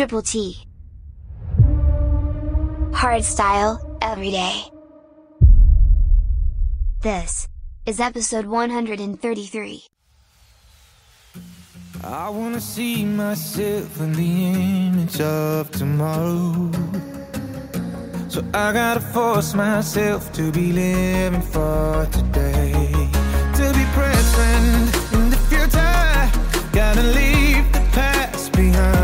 Triple T. Hardstyle, every day. This is episode 133. I wanna see myself in the image of tomorrow. So I gotta force myself to be living for today. To be present in the future, gotta leave the past behind.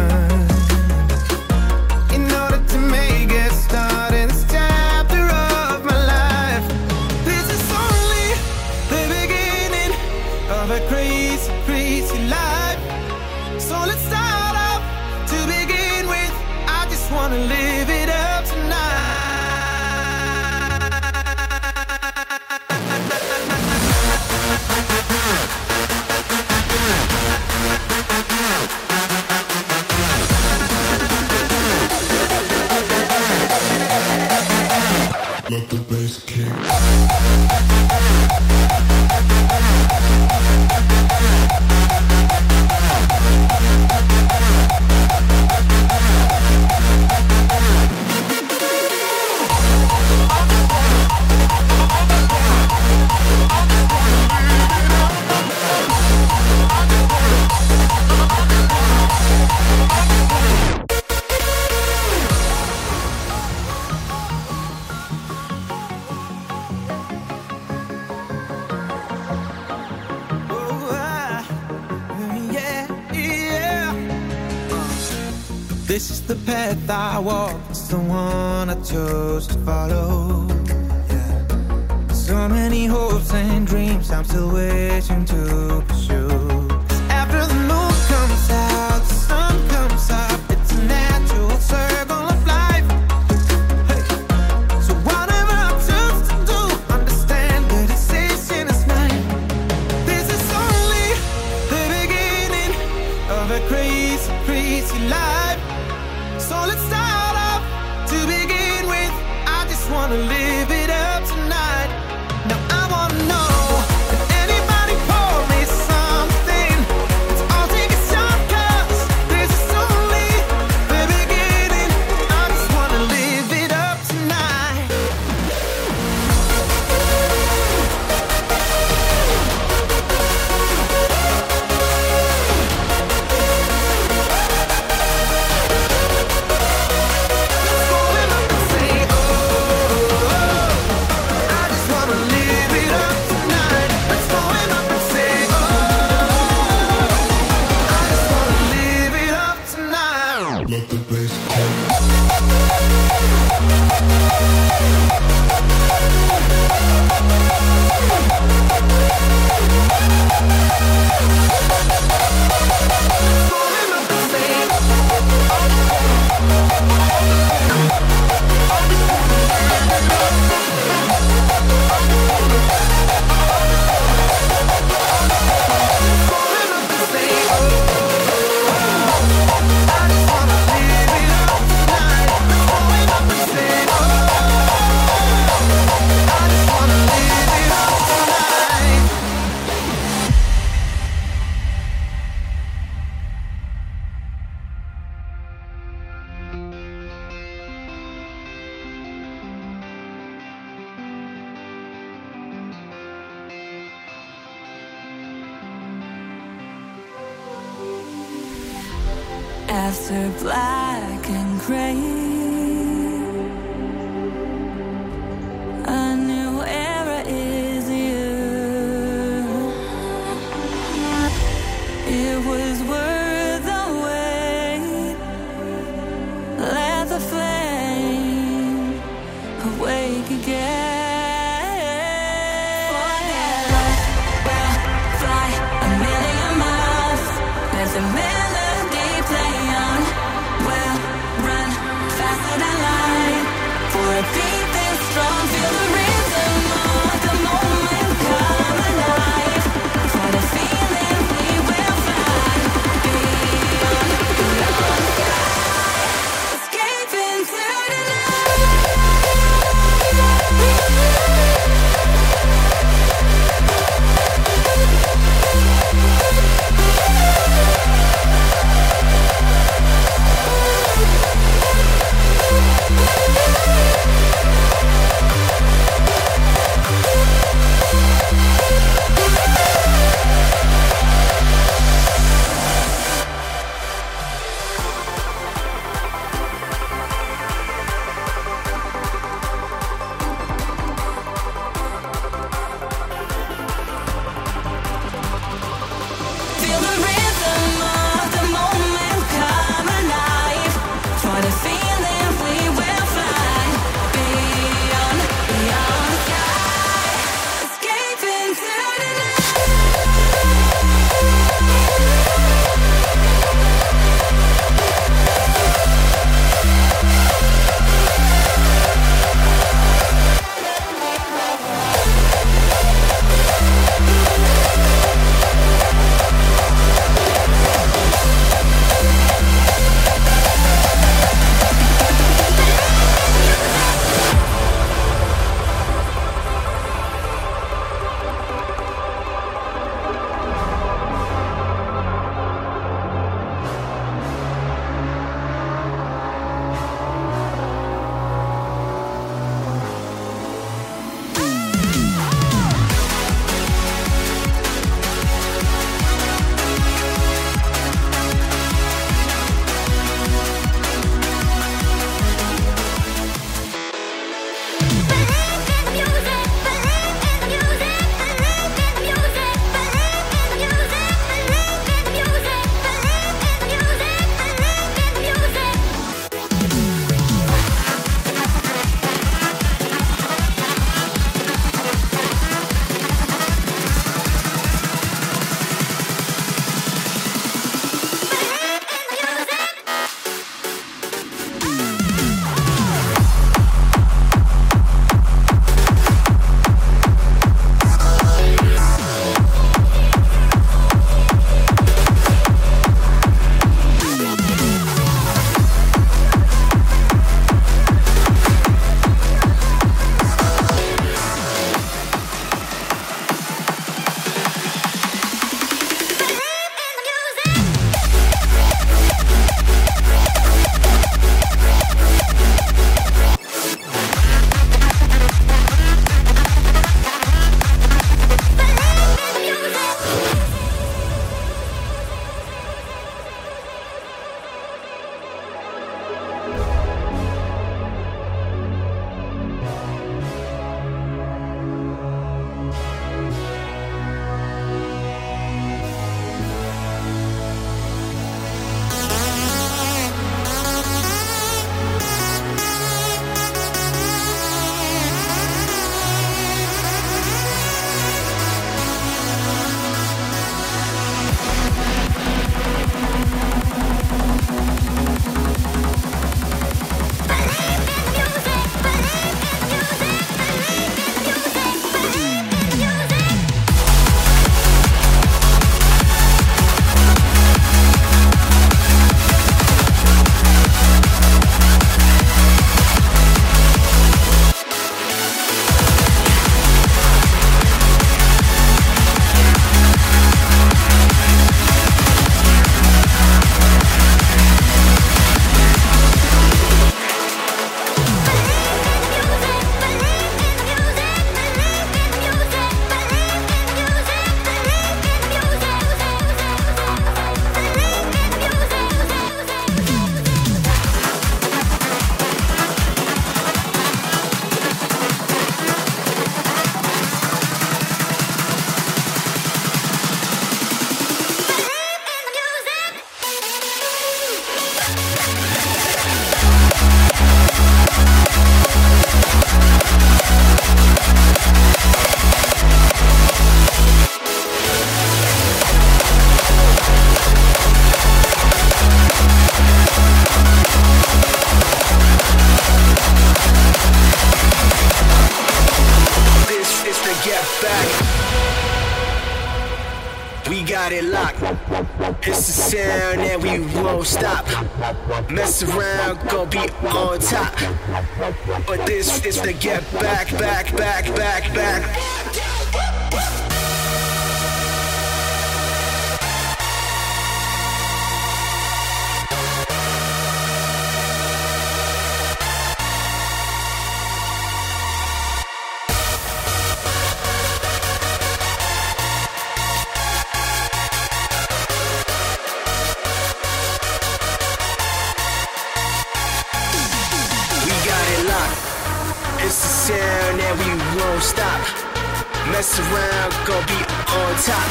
Mess around, gon' be on top.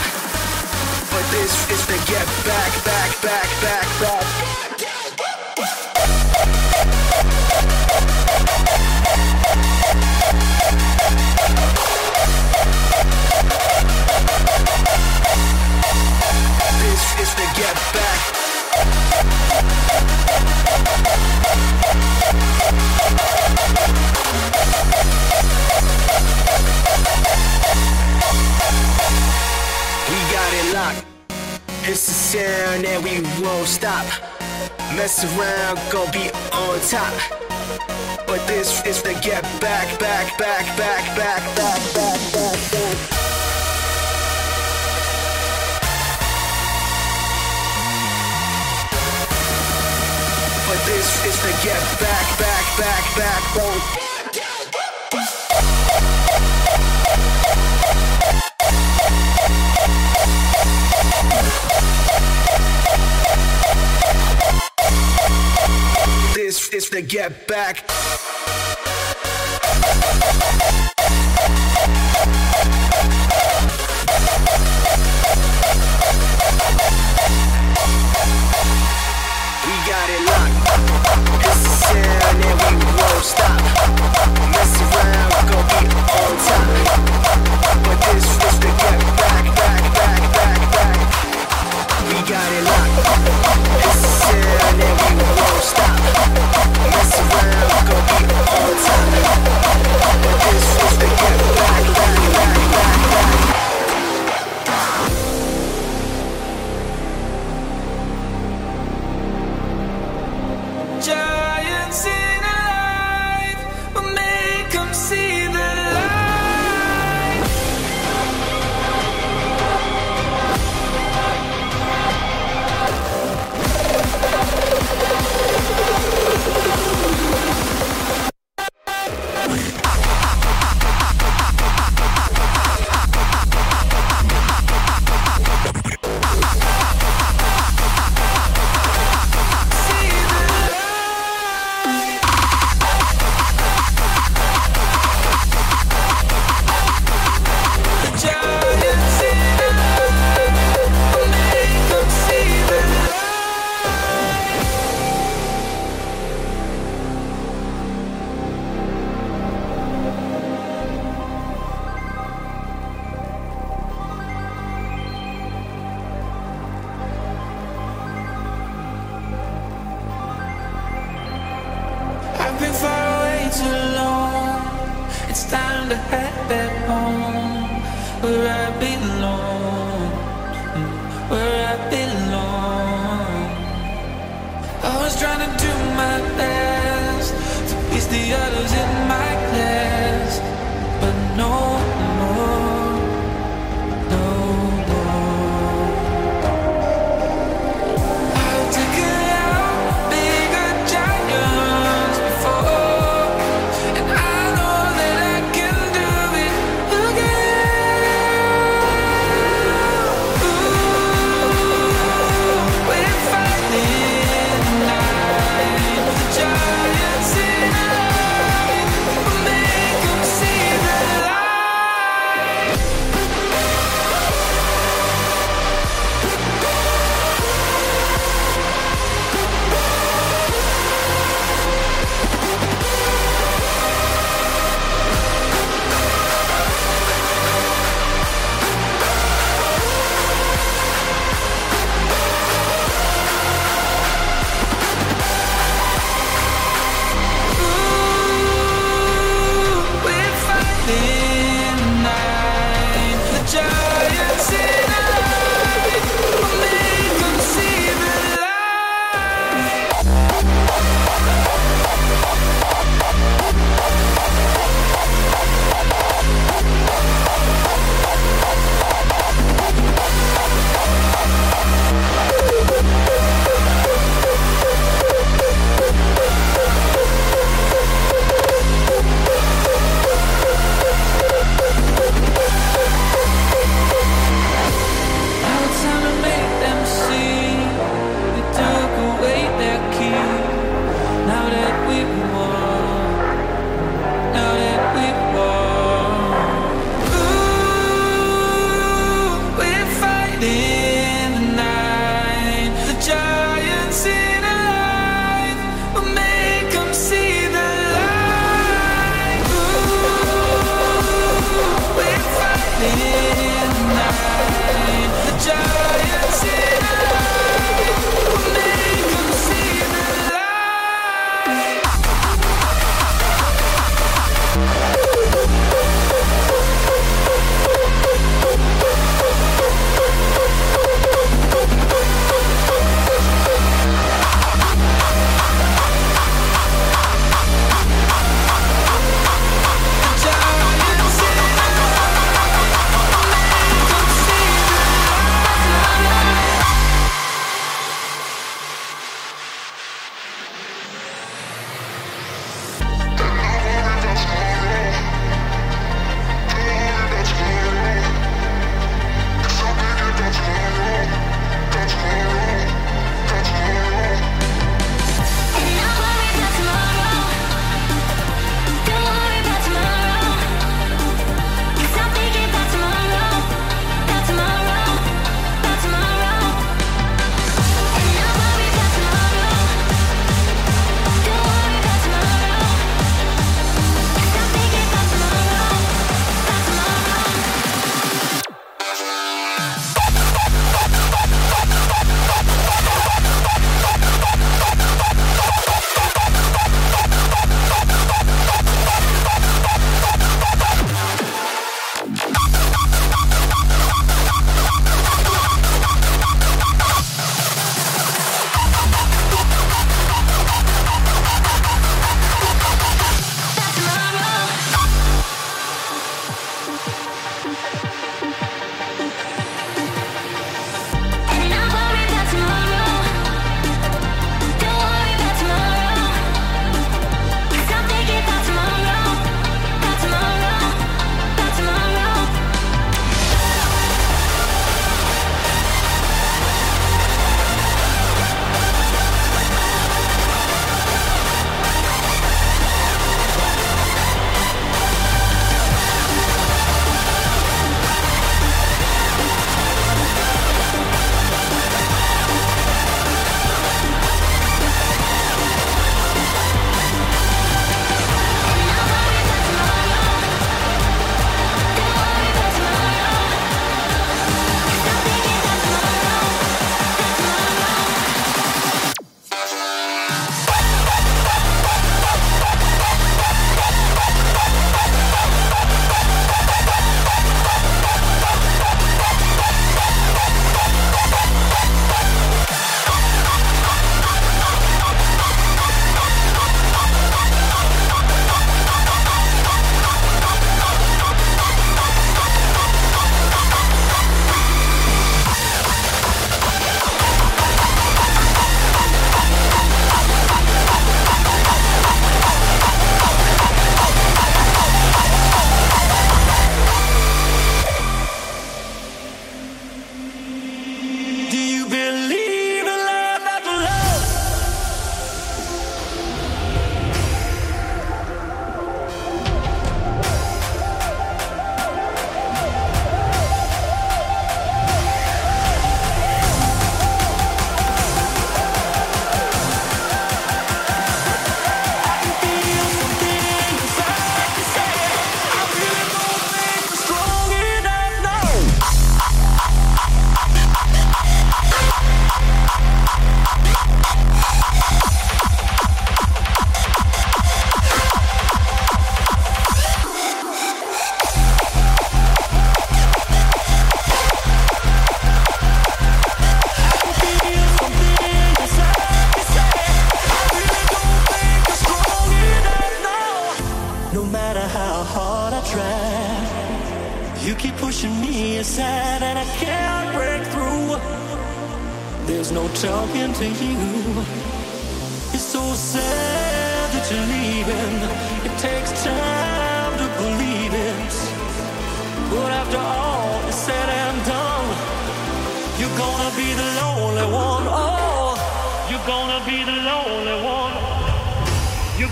But this is the get back, back, back, back, back. This is the get back. It's the sound and we won't stop. Mess around, gon' be on top. But this is the get back, back, back, back, back, back, back, back, back. But this is the get back, back, back, back, back. it's, to get back. Home, where I belong, where I belong. I was trying to do my best to please the others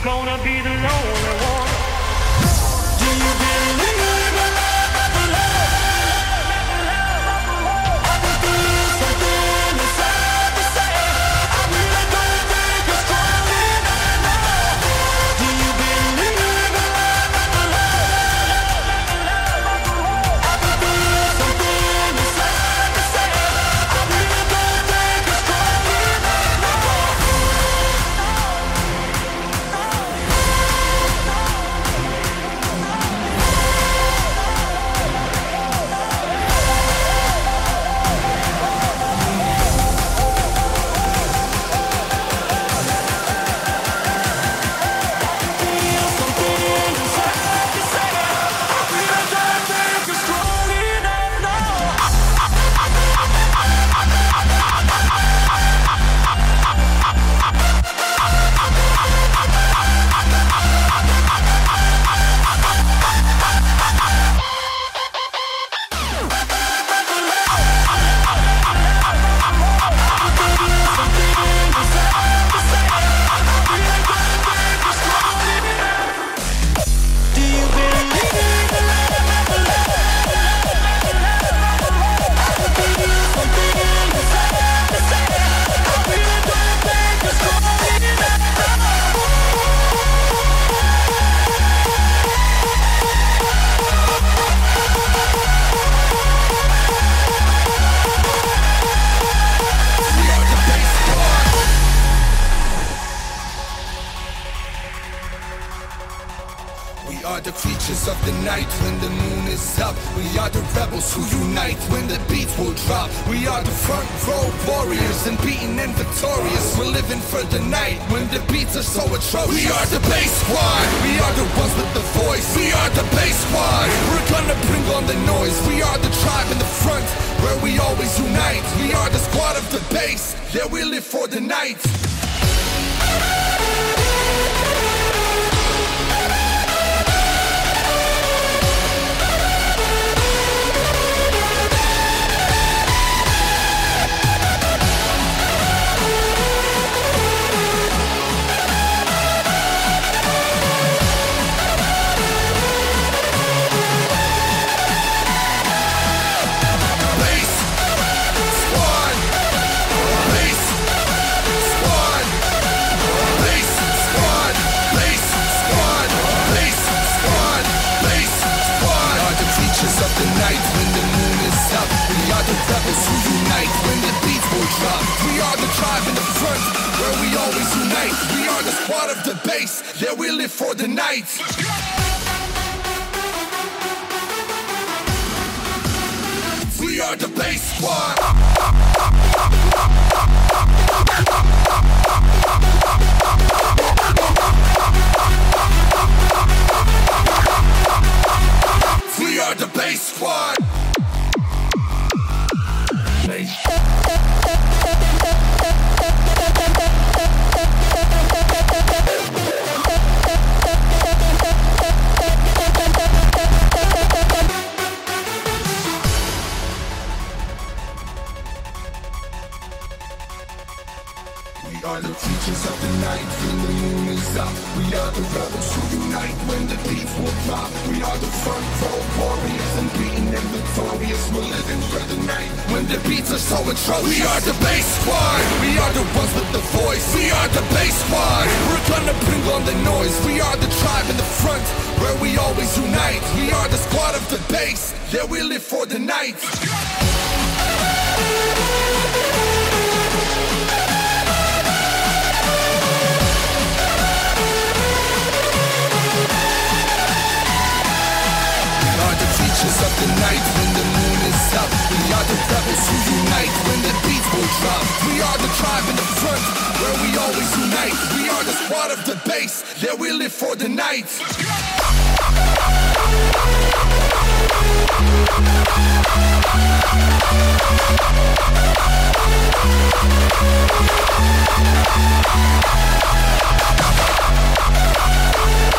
gonna be squad. We are the ones with the voice. We are the bass squad. We're gonna bring on the noise. We are the tribe in the front, where we always unite. We are the squad of the bass. Yeah, we live for the night. We are the of the night when the up. We are the devils who unite when the beats will drop. We are the tribe in the front where we always unite. We are the squad of the bass. that we live for the night. Let's go.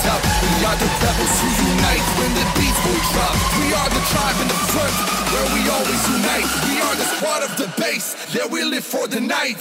We are the rebels who unite when the beats will drop. We are the tribe in the front where we always unite. We are the squad of the bass. there we live for the night.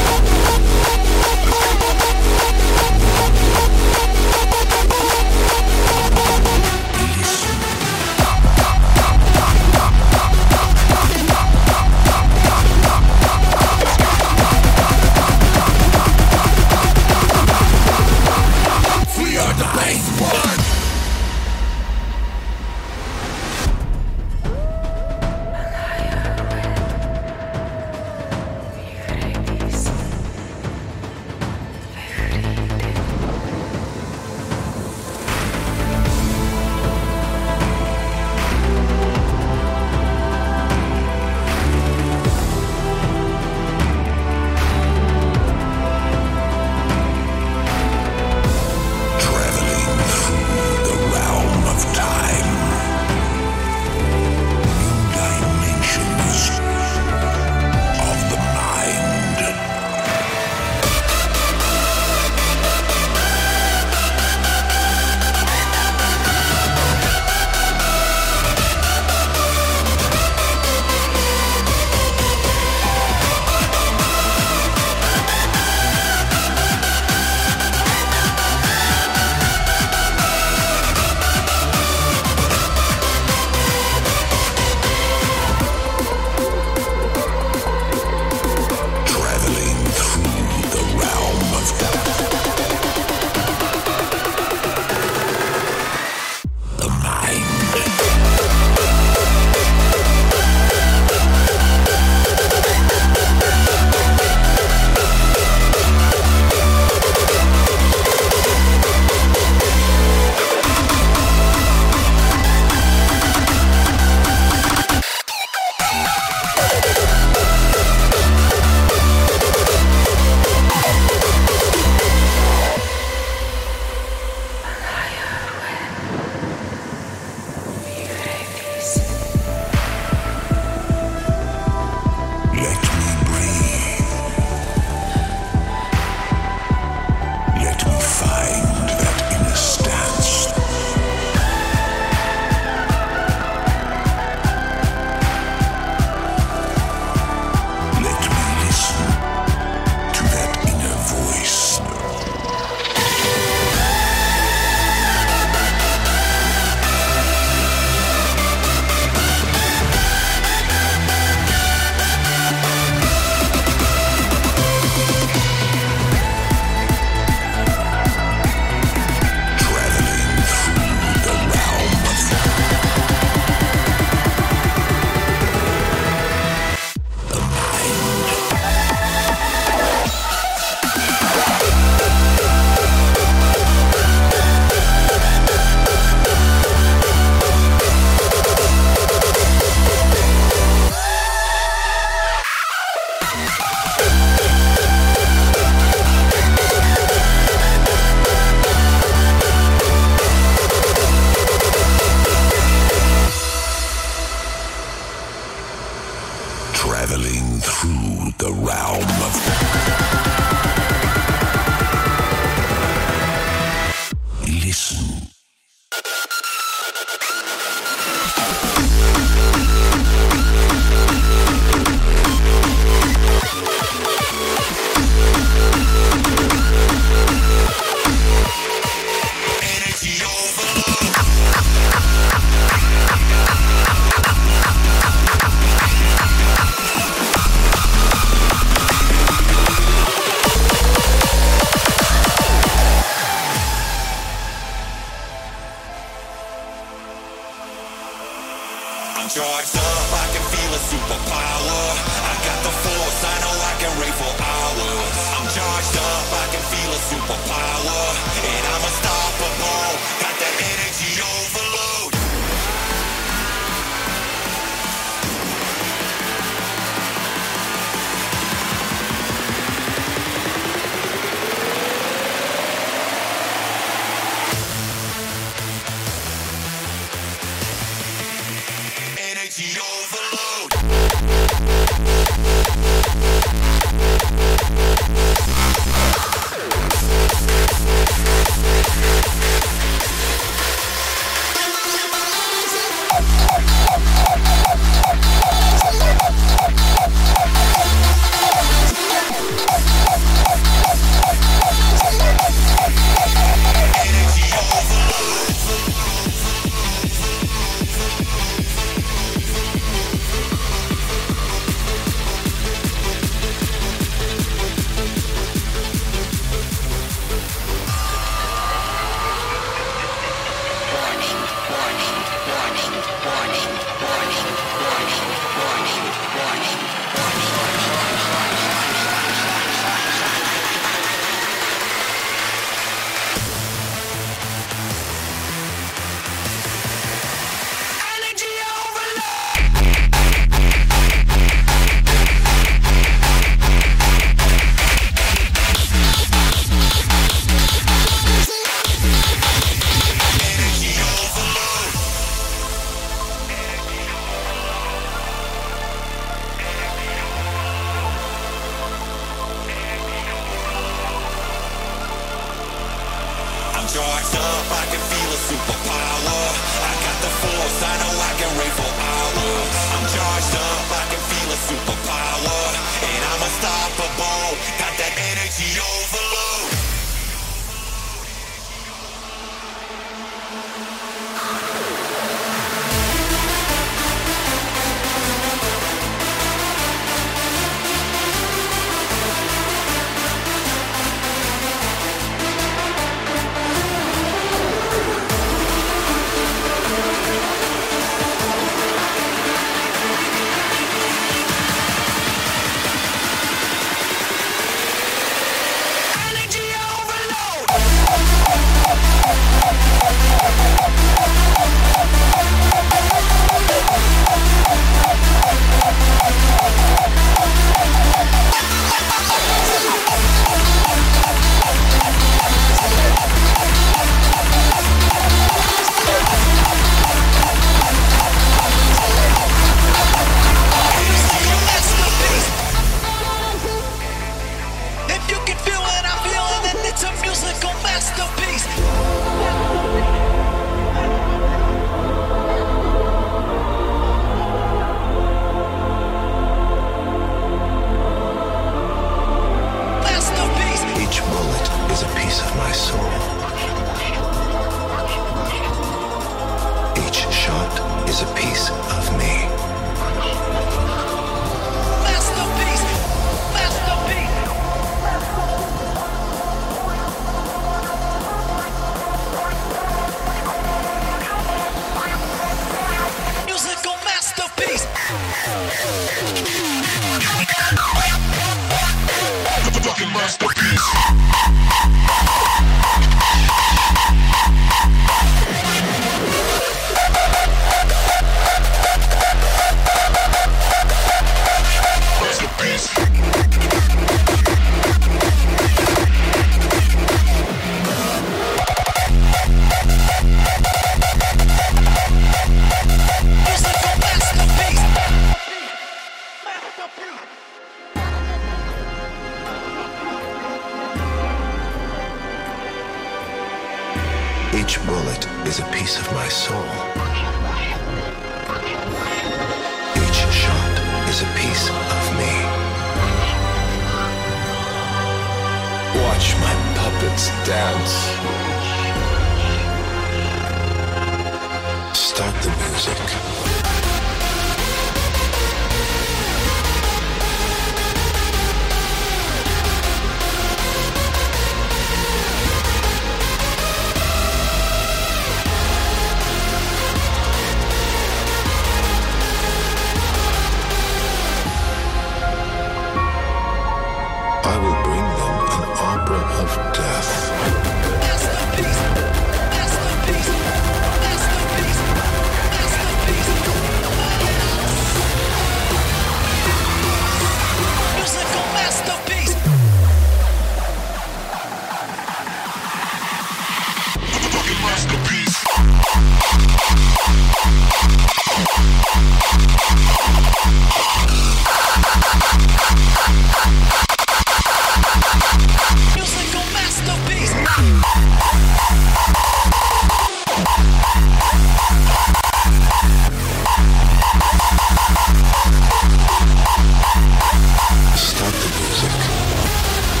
Stop the music.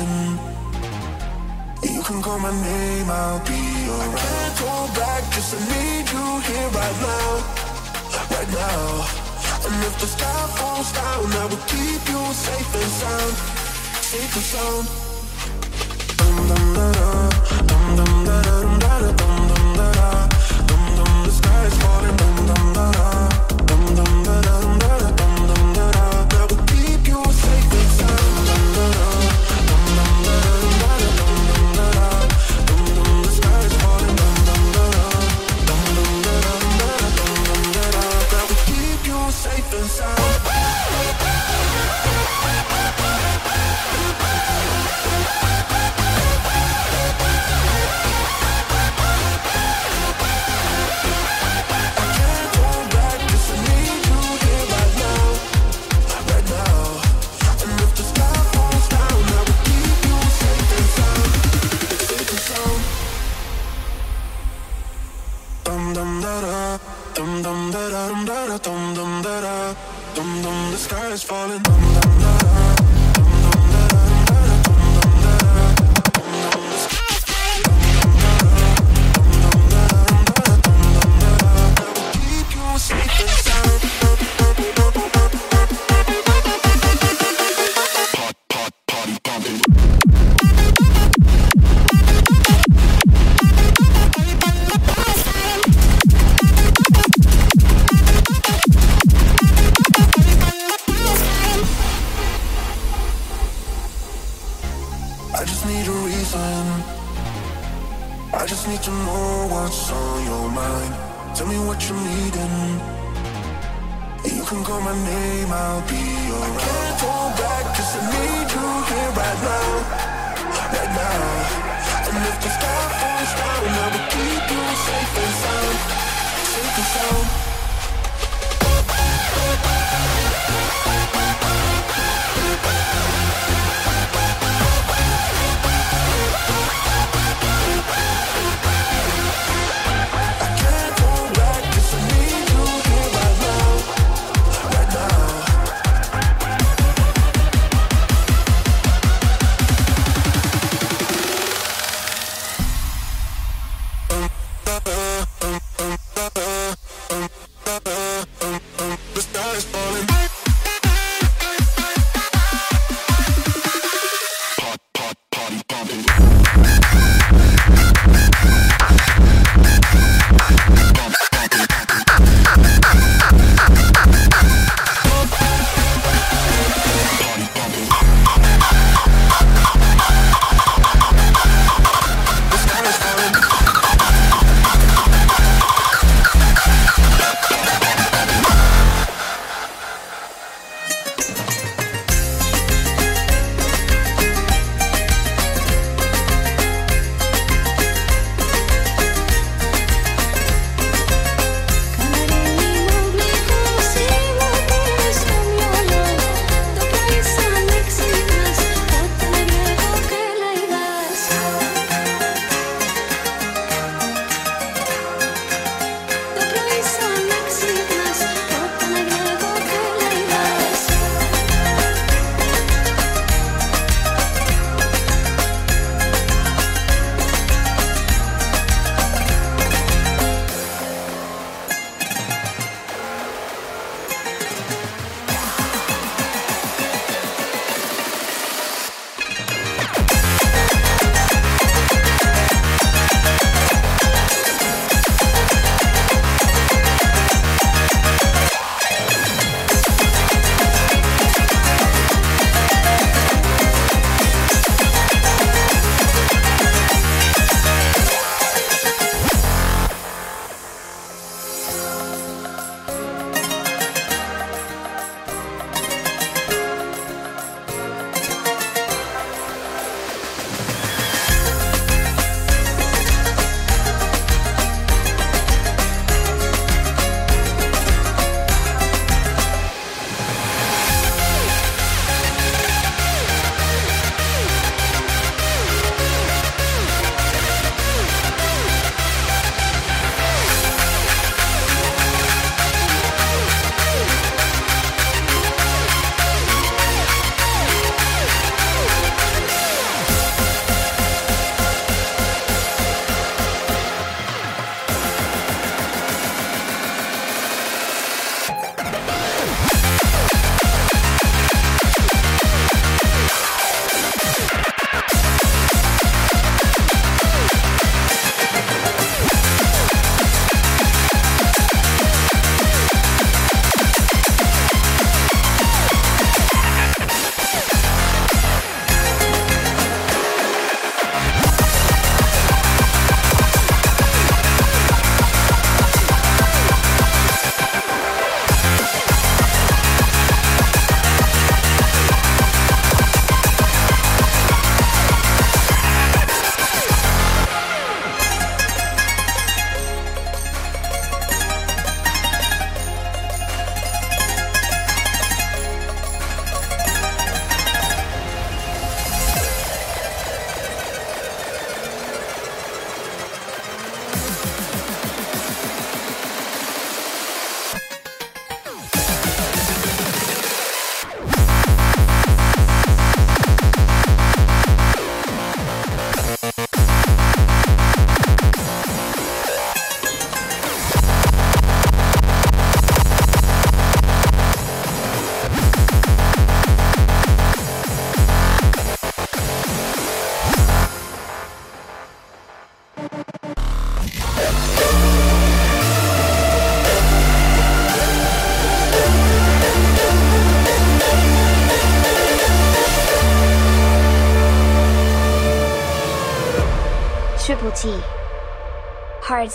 hidden. You can call my name, I'll be alright. I can't go back, cause I need you here right now. Right now. And if the sky falls down, I will keep you safe and sound. Safe and sound. Dun, dun, dun, sleeping.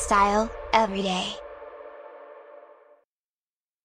Triple